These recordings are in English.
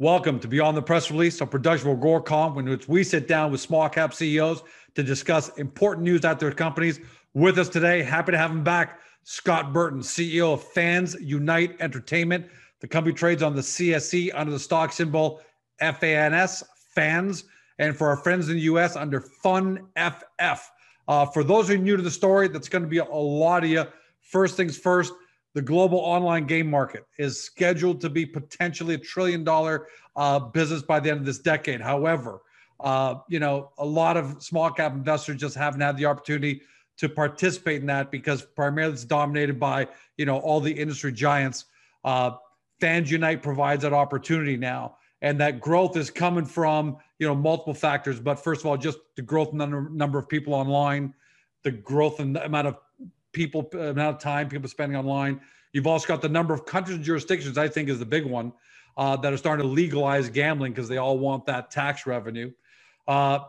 Welcome to Beyond the Press Release, a production of Agoracom, in which we sit down with small cap CEOs to discuss important news at their companies. With us today, happy to have him back, Scott Burton, CEO of Fans Unite Entertainment. The company trades on the CSE under the stock symbol FANS, FANS, and for our friends in the US under FUNFF. Uh, for those who are new to the story, that's going to be a lot of you. First things first, the global online game market is scheduled to be potentially a trillion dollar uh, business by the end of this decade. However, uh, you know, a lot of small cap investors just haven't had the opportunity to participate in that because primarily it's dominated by, you know, all the industry giants. Uh, Fans Unite provides that opportunity now. And that growth is coming from, you know, multiple factors. But first of all, just the growth in the number of people online, the growth in the amount of people amount of time people spending online. You've also got the number of countries and jurisdictions. I think is the big one uh, that are starting to legalize gambling because they all want that tax revenue. Uh,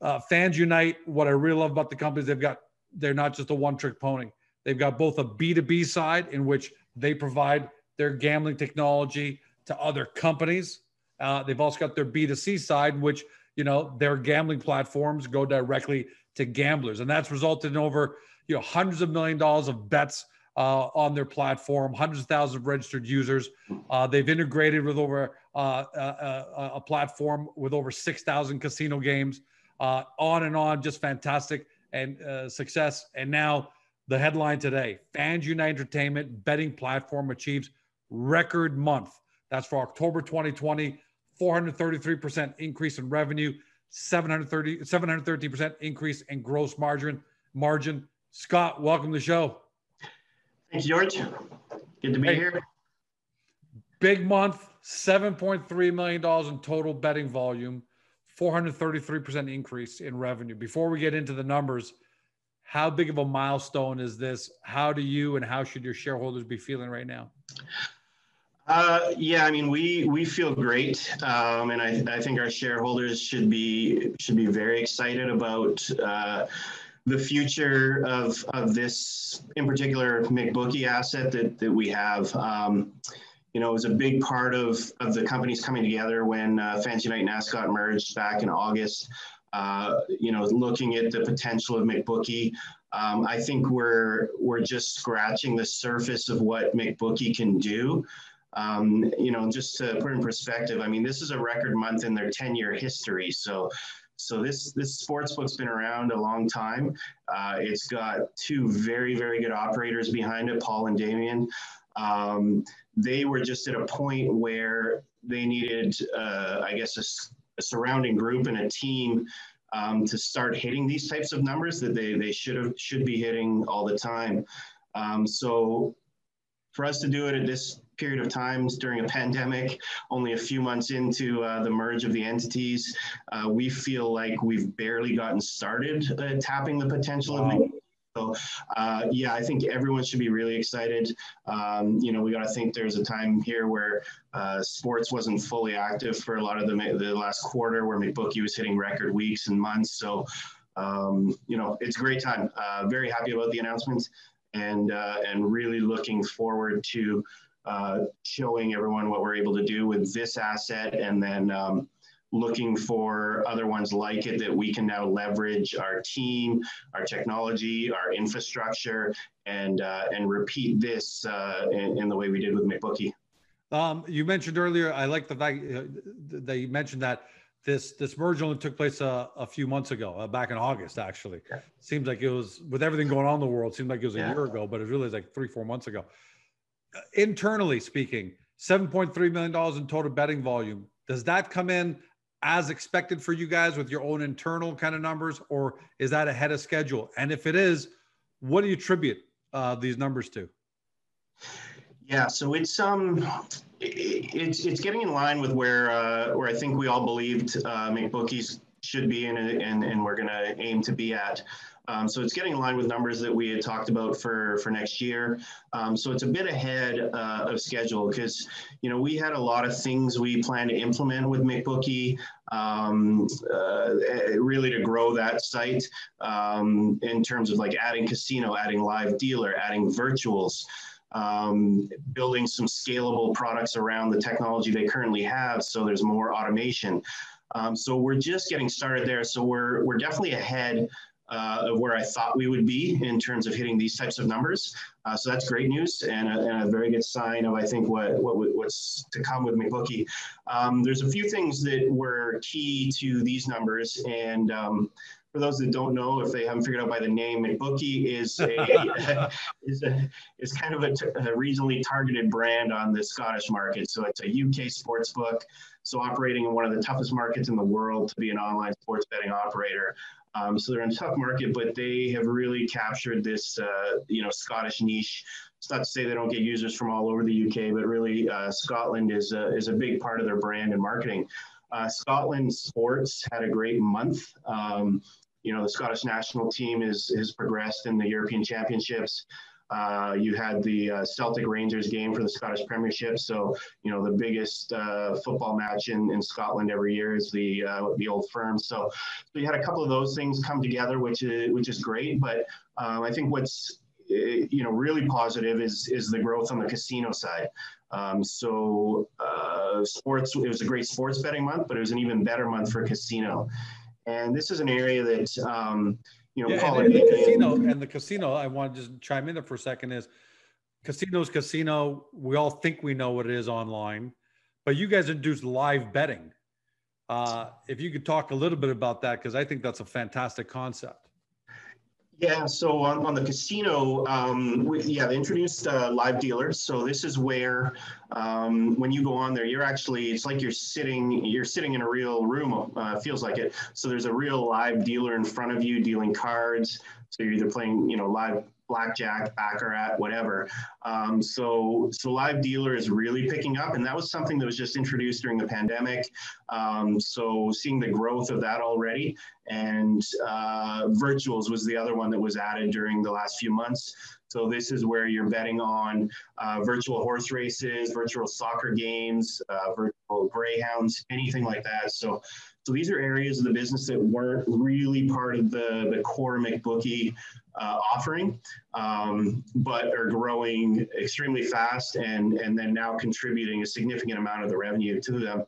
uh, Fans Unite. What I really love about the companies, they've got they're not just a one-trick pony. They've got both a B2B side in which they provide their gambling technology to other companies. Uh, they've also got their B2C side, in which you know their gambling platforms go directly to gamblers, and that's resulted in over you know hundreds of million dollars of bets uh, on their platform, hundreds of thousands of registered users. Uh, they've integrated with over uh, a, uh, uh, a, platform with over 6,000 casino games, uh, on and on, just fantastic and success. And now the headline today Fans Unite Entertainment betting platform achieves record month. That's for October 2020, 433% increase in revenue, 730, 713% increase in gross margin. Margin Scott, welcome to the show. Thanks, George. Good to be hey, here. Big month, $7.3 million in total betting volume, 433% increase in revenue. Before we get into the numbers, how big of a milestone is this? How do you and how should your shareholders be feeling right now? Uh, yeah, I mean, we we feel great, um, and I, I think our shareholders should be should be very excited about uh, the future of, of this, in particular, McBookie asset that, that we have. Um, you know, it was a big part of, of the companies coming together when uh, Fans Unite and Askott merged back in August. Uh, you know, looking at the potential of McBookie. Um, I think we're we're just scratching the surface of what McBookie can do. Um, you know, just to put in perspective, I mean, this is a record month in their 10-year history. So so this this sports book's been around a long time. Uh, it's got two very very good operators behind it, Paul and Damien. Um, they were just at a point where they needed, uh, I guess, a, a, surrounding group and a team um, to start hitting these types of numbers that they they should have should be hitting all the time. Um, so for us to do it at this period of times during a pandemic, only a few months into uh, the merge of the entities, uh, we feel like we've barely gotten started uh, tapping the potential wow. of so, uh, yeah, I think everyone should be really excited. Um, you know, we got to think there's a time here where uh, sports wasn't fully active for a lot of the, the last quarter where McBookie was hitting record weeks and months. So, um, you know, it's a great time. Uh, very happy about the announcements and, uh, and really looking forward to uh, showing everyone what we're able to do with this asset and then um, looking for other ones like it that we can now leverage our team, our technology, our infrastructure, and uh, and repeat this uh, in, in, the way we did with McBookie. Um, you mentioned earlier, I like the fact uh, that you mentioned that this this merge only took place a, a few months ago, uh, back in August. Actually, yeah. seems like it was with everything going on in the world. Seemed like it was a yeah. year ago, but it really was like three, four months ago internally speaking, $7.3 million in total betting volume. Does that come in as expected for you guys with your own internal kind of numbers, or is that ahead of schedule? And if it is, what do you attribute uh, these numbers to? Yeah, so it's um, it's it's getting in line with where uh, where I think we all believed uh, McBookies should be and and, and we're going to aim to be at. Um, so it's getting in line with numbers that we had talked about for, for next year. Um, so it's a bit ahead uh, of schedule because, you know, we had a lot of things we plan to implement with McBookie um, uh, really to grow that site um, in terms of like adding casino, adding live dealer, adding virtuals. um, building some scalable products around the technology they currently have so there's more automation. Um, so we're just getting started there. So we're, we're definitely ahead uh, of where I thought we would be in terms of hitting these types of numbers. Uh, so that's great news and a, and a, very good sign of I think what, what what's to come with McBookie. Um, there's a few things that were key to these numbers, and um, for those that don't know, if they haven't figured out by the name, McBookie is a, is, a, is kind of a, a regionally targeted brand on the Scottish market. So it's a UK sports book. So operating in one of the toughest markets in the world to be an online sports betting operator. Um, so they're in a tough market, but they have really captured this, uh, you know, Scottish niche. It's not to say they don't get users from all over the UK, but really uh, Scotland is a, is a big part of their brand and marketing. Uh, Scotland sports had a great month. Um, you know, the Scottish national team is has progressed in the European Championships. Uh, you had the uh, Celtic Rangers game for the Scottish Premiership. So, you know, the biggest uh, football match in, in Scotland every year is the uh, the old firm. So, so you had a couple of those things come together, which is which is great. But um, I think what's eh, you know really positive is is the growth on the casino side. Um, so, uh, sports it was a great sports betting month, but it was an even better month for casino. And this is an area that, um, you know, yeah, and, the casino and the casino, I want to just chime in there for a second is casinos, casino. We all think we know what it is online, but you guys introduced live betting. Uh, if you could talk a little bit about that, because I think that's a fantastic concept. Yeah, so on, on the casino, um, we, yeah, they introduced uh, live dealers. So this is where um, when you go on there, you're actually it's like you're sitting you're sitting in a real room. Uh, feels like it. So there's a real live dealer in front of you dealing cards. So you're either playing you know live blackjack, baccarat, whatever. Um, so, so live dealer is really picking up, and that was something that was just introduced during the pandemic. Um, so, seeing the growth of that already, and uh, virtuals was the other one that was added during the last few months. So this is where you're betting on uh, virtual horse races, virtual soccer games, uh, virtual greyhounds, anything like that. So so these are areas of the business that weren't really part of the, the core McBookie uh, offering, um, but are growing extremely fast and, and then now contributing a significant amount of the revenue to them.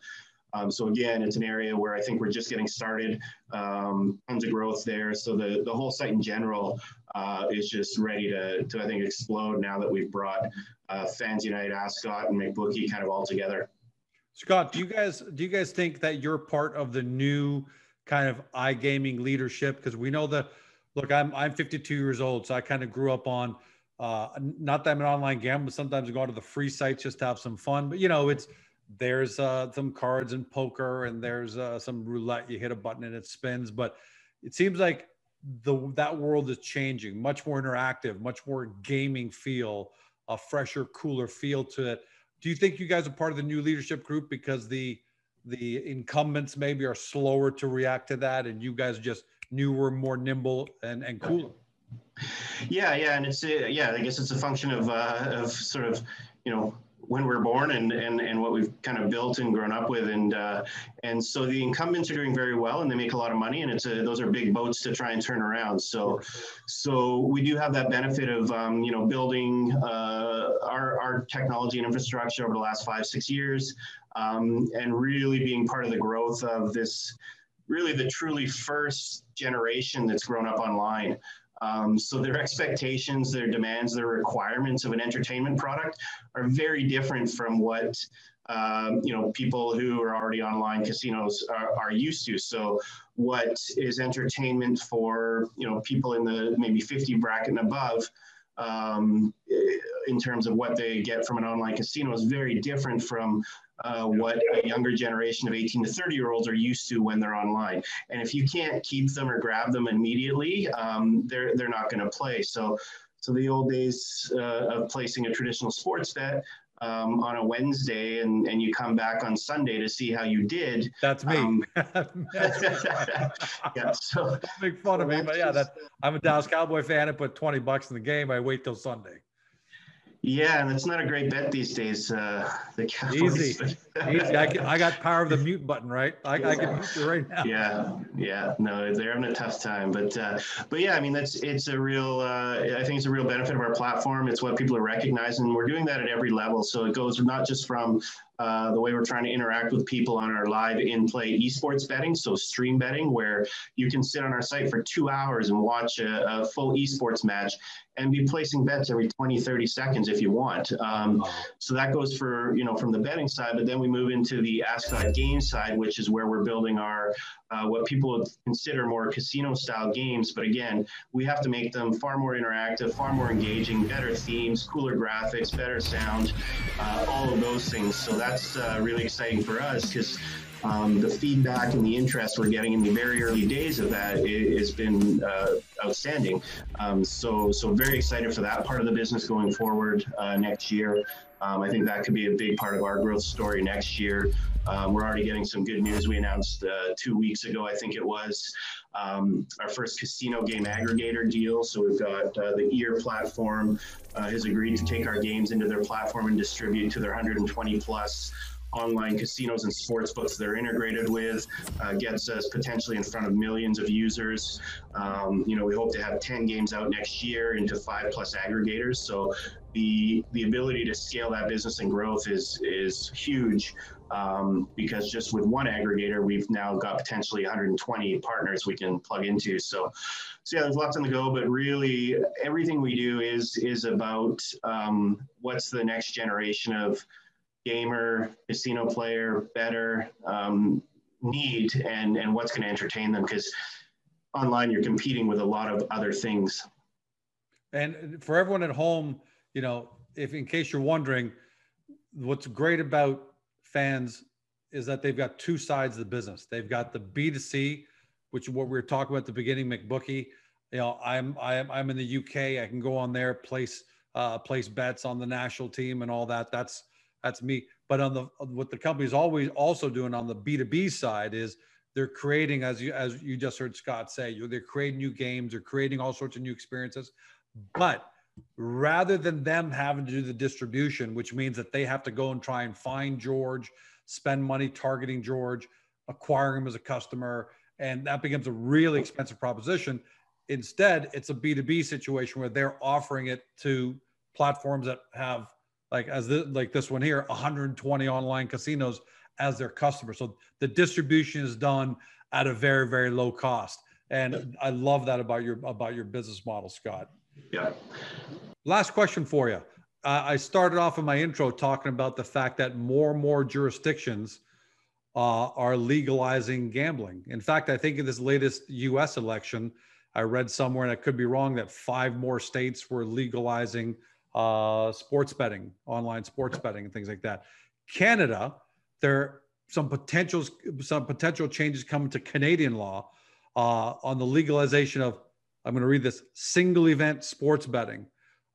Um, so again, it's an area where I think we're just getting started. Um, tons of growth there. So the, the whole site in general uh, is just ready to, to, I think, explode now that we've brought uh, Fans Unite, Askott, and McBookie kind of all together. Scott, do you guys do you guys think that you're part of the new kind of iGaming leadership? Because we know the Look, I'm I'm 52 years old, so I kind of grew up on. Uh, not that I'm an online gambler, but sometimes I go to the free sites just to have some fun. But you know, it's there's uh, some cards and poker, and there's uh, some roulette. You hit a button and it spins. But it seems like the that world is changing, much more interactive, much more gaming feel, a fresher, cooler feel to it do you think you guys are part of the new leadership group because the the incumbents maybe are slower to react to that and you guys just newer more nimble and and cooler? Yeah yeah and it's yeah i guess it's a function of uh, of sort of you know when we're born and, and, and what we've kind of built and grown up with. And, uh, and so the incumbents are doing very well and they make a lot of money and it's a, those are big boats to try and turn around. So, so we do have that benefit of, um, you know, building uh, our, our technology and infrastructure over the last five, six years um, and really being part of the growth of this, really the truly first generation that's grown up online. Um, so their expectations, their demands, their requirements of an entertainment product are very different from what um, you know people who are already online casinos are, are, used to. So what is entertainment for you know people in the maybe 50 bracket and above um, in terms of what they get from an online casino is very different from uh, what a younger generation of 18 to 30 year olds are used to when they're online. And if you can't keep them or grab them immediately, um, they're, they're not going to play. So, so the old days uh, of placing a traditional sports bet um, on a Wednesday and, and you come back on Sunday to see how you did. That's me. Um, yeah, so make fun of me, but yeah, that I'm a Dallas Cowboy fan. I put 20 bucks in the game. I wait till Sunday. Yeah, and it's not a great bet these days. Uh, the Cowboys. Easy. Easy. I, I, got power of the mute button, right? I, I can mute you right now. Yeah, yeah. No, they're having a tough time, but uh, but yeah, I mean that's it's a real. Uh, I think it's a real benefit of our platform. It's what people are recognizing. We're doing that at every level. So it goes not just from uh, the way we're trying to interact with people on our live in-play esports betting, so stream betting, where you can sit on our site for two hours and watch a, a full esports match and be placing bets every 20, 30 seconds if you want. Um, so that goes for, you know, from the betting side, but then we move into the Ask Game side, which is where we're building our, uh, what people would consider more casino style games. But again, we have to make them far more interactive, far more engaging, better themes, cooler graphics, better sound, uh, all of those things. So that's uh, really exciting for us because um, the feedback and the interest we're getting in the very early days of that has been uh, outstanding. Um, so, so very excited for that part of the business going forward uh, next year. Um, I think that could be a big part of our growth story next year. Um, we're already getting some good news. We announced uh, two weeks ago, I think it was, um, our first casino game aggregator deal. So we've got uh, the EAR platform uh, has agreed to take our games into their platform and distribute to their 120 plus online casinos and sports books they're integrated with, uh, gets us potentially in front of millions of users. Um, you know, we hope to have 10 games out next year into five plus aggregators. So the the ability to scale that business and growth is is huge. Um, because just with one aggregator, we've now got potentially 120 partners we can plug into. So, so yeah, there's lots on the go, but really everything we do is is about um, what's the next generation of gamer, casino player, better um, need and, and what's going to entertain them because online you're competing with a lot of other things. And for everyone at home, you know, if in case you're wondering, what's great about fans is that they've got two sides of the business. They've got the B2C, which is what we were talking about at the beginning, McBookie. You know, I'm I'm I'm in the UK. I can go on there, place uh, place bets on the national team and all that. That's that's me. But on the what the company's always also doing on the B two B side is they're creating, as you as you just heard Scott say, they're creating new games, they're creating all sorts of new experiences. But rather than them having to do the distribution, which means that they have to go and try and find George, spend money targeting George, acquiring him as a customer, and that becomes a really expensive proposition. Instead, it's a B2B situation where they're offering it to platforms that have like as the, like this one here 120 online casinos as their customer. So the distribution is done at a very very low cost. And i love that about your about your business model scott. Yeah. Last question for you. Uh, i started off in my intro talking about the fact that more and more jurisdictions uh, are legalizing gambling. In fact i think in this latest us election i read somewhere and i could be wrong that five more states were legalizing uh, sports betting, online sports betting, and things like that. Canada, there are some potential some potential changes coming to Canadian law uh, on the legalization of. I'm going to read this: single event sports betting.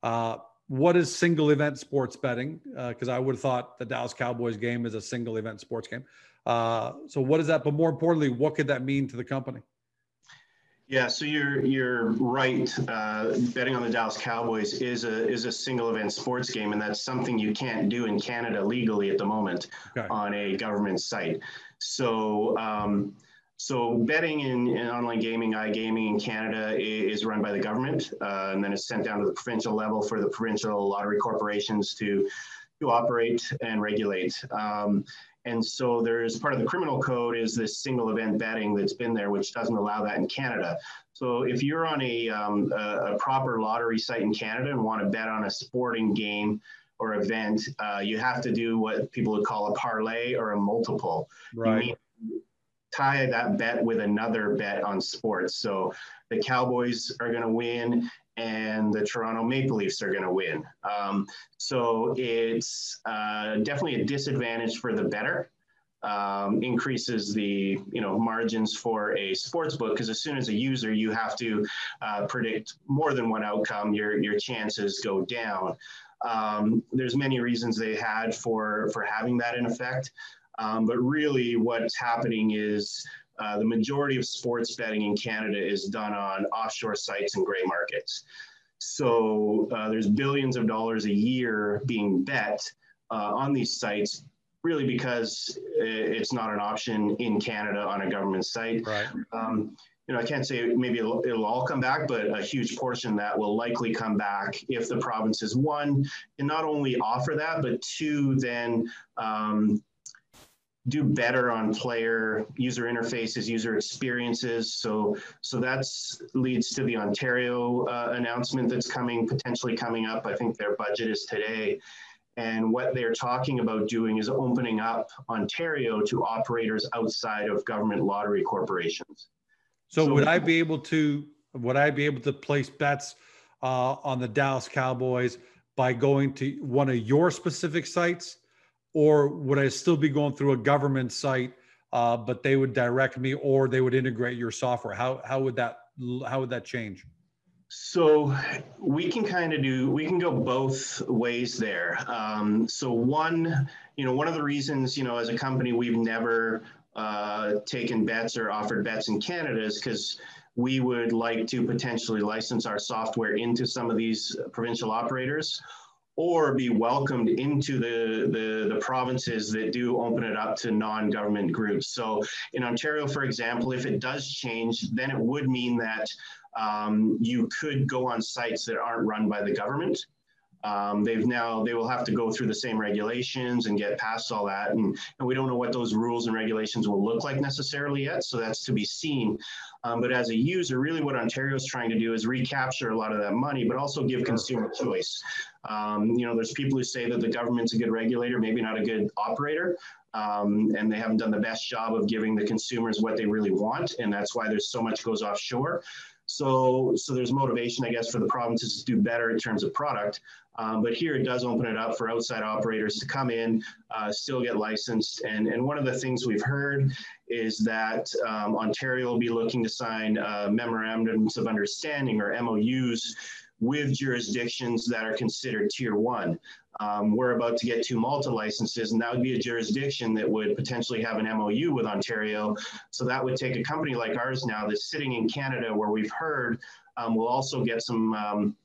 Uh, what is single event sports betting? Because uh, I would have thought the Dallas Cowboys game is a single event sports game. Uh, so what is that? But more importantly, what could that mean to the company? Yeah, so you're you're right. Uh, betting on the Dallas Cowboys is a is a single event sports game, and that's something you can't do in Canada legally at the moment okay. on a government site. So. Um, so betting in, in, online gaming, iGaming in Canada is run by the government, uh, and then it's sent down to the provincial level for the provincial lottery corporations to to operate and regulate. Um, and so there's part of the criminal code is this single event betting that's been there, which doesn't allow that in Canada. So if you're on a, um, a, a, proper lottery site in Canada and want to bet on a sporting game or event, uh, you have to do what people would call a parlay or a multiple. Right. tie that bet with another bet on sports. So the Cowboys are going to win and the Toronto Maple Leafs are going to win. Um, so it's uh, definitely a disadvantage for the better. Um, increases the you know margins for a sports book because as soon as a user you have to uh, predict more than one outcome, your your chances go down. Um, there's many reasons they had for for having that in effect, um, but really what's happening is uh, the majority of sports betting in Canada is done on offshore sites and gray markets. So uh, there's billions of dollars a year being bet uh, on these sites really because it's not an option in Canada on a government site. Right. Um, you know, I can't say maybe it'll, it'll, all come back, but a huge portion that will likely come back if the provinces, one, can not only offer that, but two, then um, do better on player user interfaces, user experiences. So, so that's leads to the Ontario uh, announcement that's coming, potentially coming up. I think their budget is today. And what they're talking about doing is opening up Ontario to operators outside of government lottery corporations. So, so would I be able to would I be able to place bets uh, on the Dallas Cowboys by going to one of your specific sites, or would I still be going through a government site, uh, but they would direct me, or they would integrate your software? How how would that how would that change? So we can kind of do we can go both ways there. Um, so one, you know, one of the reasons you know as a company we've never uh, taken bets or offered bets in Canada is because we would like to potentially license our software into some of these provincial operators or be welcomed into the, the, the, provinces that do open it up to non-government groups. So in Ontario, for example, if it does change, then it would mean that um, you could go on sites that aren't run by the government. Um, they've now they will have to go through the same regulations and get past all that, and, and we don't know what those rules and regulations will look like necessarily yet. So that's to be seen. Um, but as a user, really what Ontario is trying to do is recapture a lot of that money, but also give consumer choice. Um, you know, there's people who say that the government's a good regulator, maybe not a good operator, um, and they haven't done the best job of giving the consumers what they really want, and that's why there's so much goes offshore. So, so there's motivation, I guess, for the provinces to do better in terms of product. Um, but here it does open it up for outside operators to come in, uh, still get licensed. And, and one of the things we've heard is that um, Ontario will be looking to sign uh, memorandums of understanding or MOUs with jurisdictions that are considered tier one. Um, we're about to get two Malta licenses, and that would be a jurisdiction that would potentially have an MOU with Ontario. So that would take a company like ours now that's sitting in Canada, where we've heard um, we'll also get some um,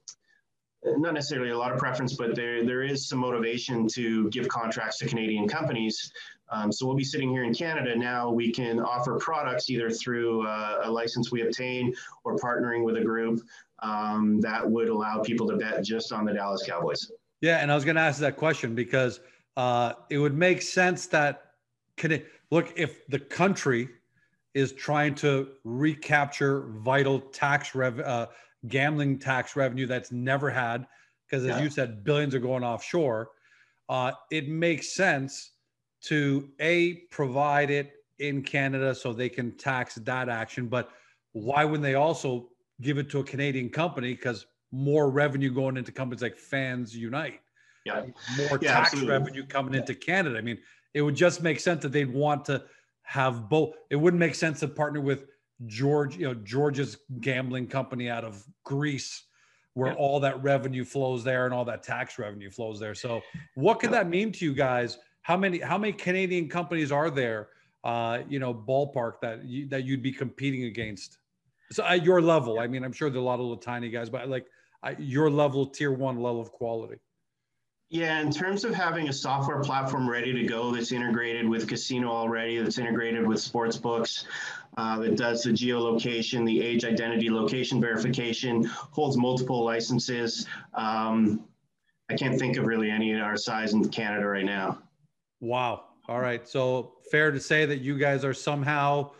not necessarily a lot of preference, but there, there is some motivation to give contracts to Canadian companies. Um, so we'll be sitting here in Canada now. We can offer products either through uh, a license we obtain or partnering with a group um, that would allow people to bet just on the Dallas Cowboys. Yeah, and I was going to ask that question because uh, it would make sense that can it look if the country is trying to recapture vital tax rev uh, gambling tax revenue that's never had because as yeah. you said billions are going offshore uh, it makes sense to a provide it in canada so they can tax that action but why wouldn't they also give it to a canadian company because more revenue going into companies like fans unite yeah more yeah, tax absolutely. revenue coming yeah. into canada i mean it would just make sense that they'd want to have both it wouldn't make sense to partner with George, you know, George's gambling company out of Greece, where yeah. all that revenue flows there and all that tax revenue flows there. So, what could that mean to you guys? How many how many Canadian companies are there? Uh, you know, ballpark that you, that you'd be competing against. So at your level, I mean, I'm sure there are a lot of little tiny guys, but like your level, tier one level of quality. Yeah, in terms of having a software platform ready to go that's integrated with casino already, that's integrated with sports books, uh, that does the geolocation, the age identity location verification, holds multiple licenses. Um, I can't think of really any of our size in Canada right now. Wow. All right. So fair to say that you guys are somehow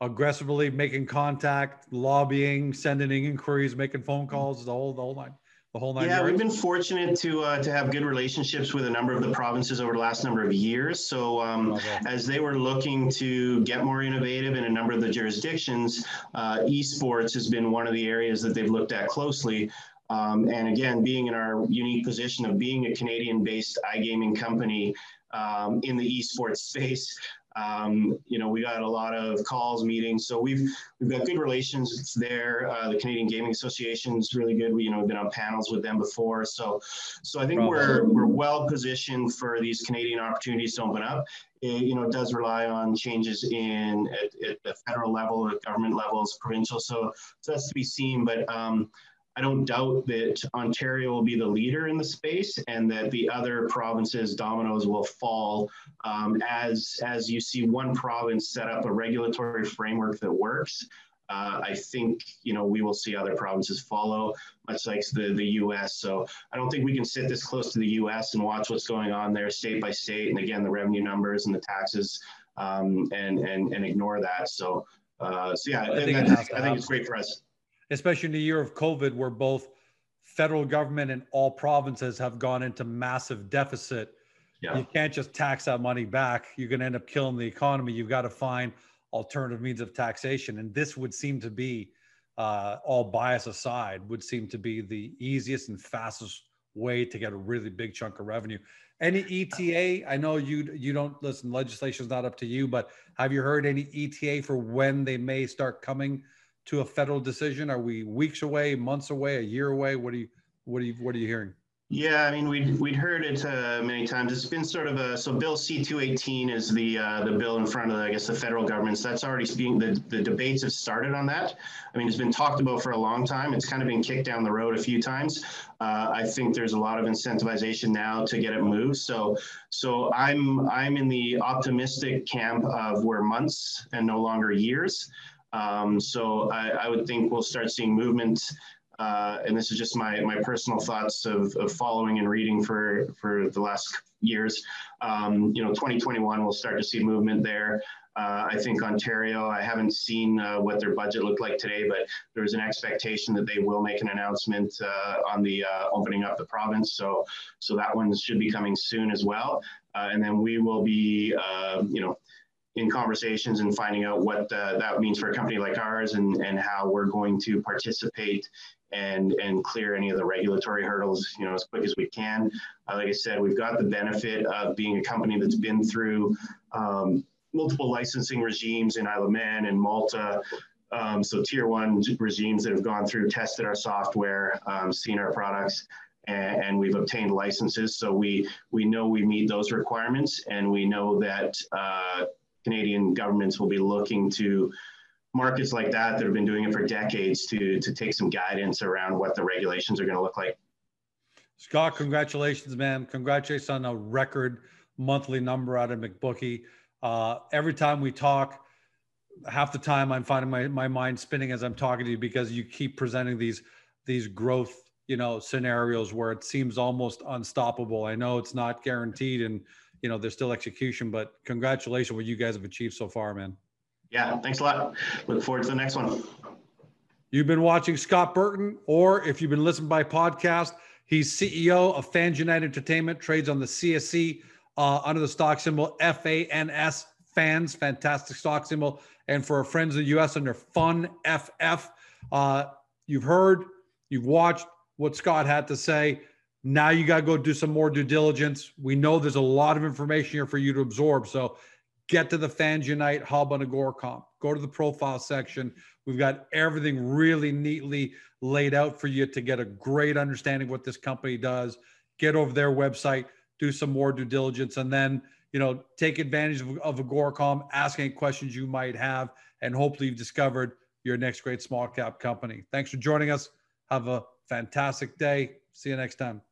aggressively making contact, lobbying, sending inquiries, making phone calls, the whole the whole line the whole nine yeah yards? we've been fortunate to uh, to have good relationships with a number of the provinces over the last number of years so um, okay. as they were looking to get more innovative in a number of the jurisdictions uh, esports has been one of the areas that they've looked at closely um, and again being in our unique position of being a canadian based igaming company um, in the esports space um, you know, we got a lot of calls, meetings, so we've we've got good relations there. Uh, the Canadian Gaming Association is really good. We you know we've been on panels with them before, so so I think we're we're well positioned for these Canadian opportunities to open up. It, you know, it does rely on changes in at, at the federal level, at government levels, provincial. So so that's to be seen, but. Um, I don't doubt that Ontario will be the leader in the space and that the other provinces dominoes will fall um, as, as you see one province set up a regulatory framework that works. Uh, I think you know we will see other provinces follow, much like the the U.S. So I don't think we can sit this close to the U.S. and watch what's going on there state by state, and again the revenue numbers and the taxes, um, and and and ignore that. So uh, so yeah, I think, I think it's great for us, especially in the year of COVID, where both federal government and all provinces have gone into massive deficit. Yeah. You can't just tax that money back. You're going to end up killing the economy. You've got to find alternative means of taxation. And this would seem to be, uh, all bias aside, would seem to be the easiest and fastest way to get a really big chunk of revenue. Any ETA? I know you you don't listen. Legislation is not up to you, but have you heard any ETA for when they may start coming to a federal decision? Are we weeks away, months away, a year away? What are you what are you what are you hearing? Yeah, I mean, we'd, we'd heard it uh, many times. It's been sort of a, so Bill C-218 is the uh, the bill in front of, the, I guess, the federal government. So that's already being, the, the debates have started on that. I mean, it's been talked about for a long time. It's kind of been kicked down the road a few times. Uh, I think there's a lot of incentivization now to get it moved. So, so I'm, I'm in the optimistic camp of we're months and no longer years. Um, so I, I would think we'll start seeing movement uh, and this is just my my personal thoughts of, of following and reading for for the last years. Um, you know, 2021 we'll start to see movement there. Uh, I think Ontario, I haven't seen uh, what their budget looked like today, but there's an expectation that they will make an announcement uh, on the uh, opening up the province. So, so that one should be coming soon as well. Uh, and then we will be, you know, in conversations and finding out what that means for a company like ours and, and how we're going to participate and and clear any of the regulatory hurdles you know as quick as we can. Uh, like i said we've got the benefit of being a company that's been through um, multiple licensing regimes in isle of man and malta um, so tier one regimes that have gone through tested our software um, seen our products and, and, we've obtained licenses. So we we know we meet those requirements and we know that uh, canadian governments will be looking to markets like that that have been doing it for decades to to take some guidance around what the regulations are going to look like. Scott, congratulations, man! Congratulations on a record monthly number out of McBookie. Uh, every time we talk, half the time I'm finding my, my mind spinning as I'm talking to you because you keep presenting these these growth you know scenarios where it seems almost unstoppable. I know it's not guaranteed and you know there's still execution, but congratulations what you guys have achieved so far, man. Yeah, thanks a lot. Look forward to the next one. You've been watching Scott Burton, or if you've been listening by podcast, he's CEO of Fans Unite Entertainment, trades on the CSE uh, under the stock symbol FANS, fans, fantastic stock symbol. And for our friends in the US under FUN FF, uh, you've heard, you've watched what Scott had to say. Now you got to go do some more due diligence. We know there's a lot of information here for you to absorb. So get to the Fans Unite hub on Agoracom. Go to the profile section. We've got everything really neatly laid out for you to get a great understanding what this company does. Get over their website, do some more due diligence, and then you know take advantage of, of Agoracom. Ask any questions you might have, and hopefully you've discovered your next great small cap company. Thanks for joining us. Have a fantastic day. See you next time.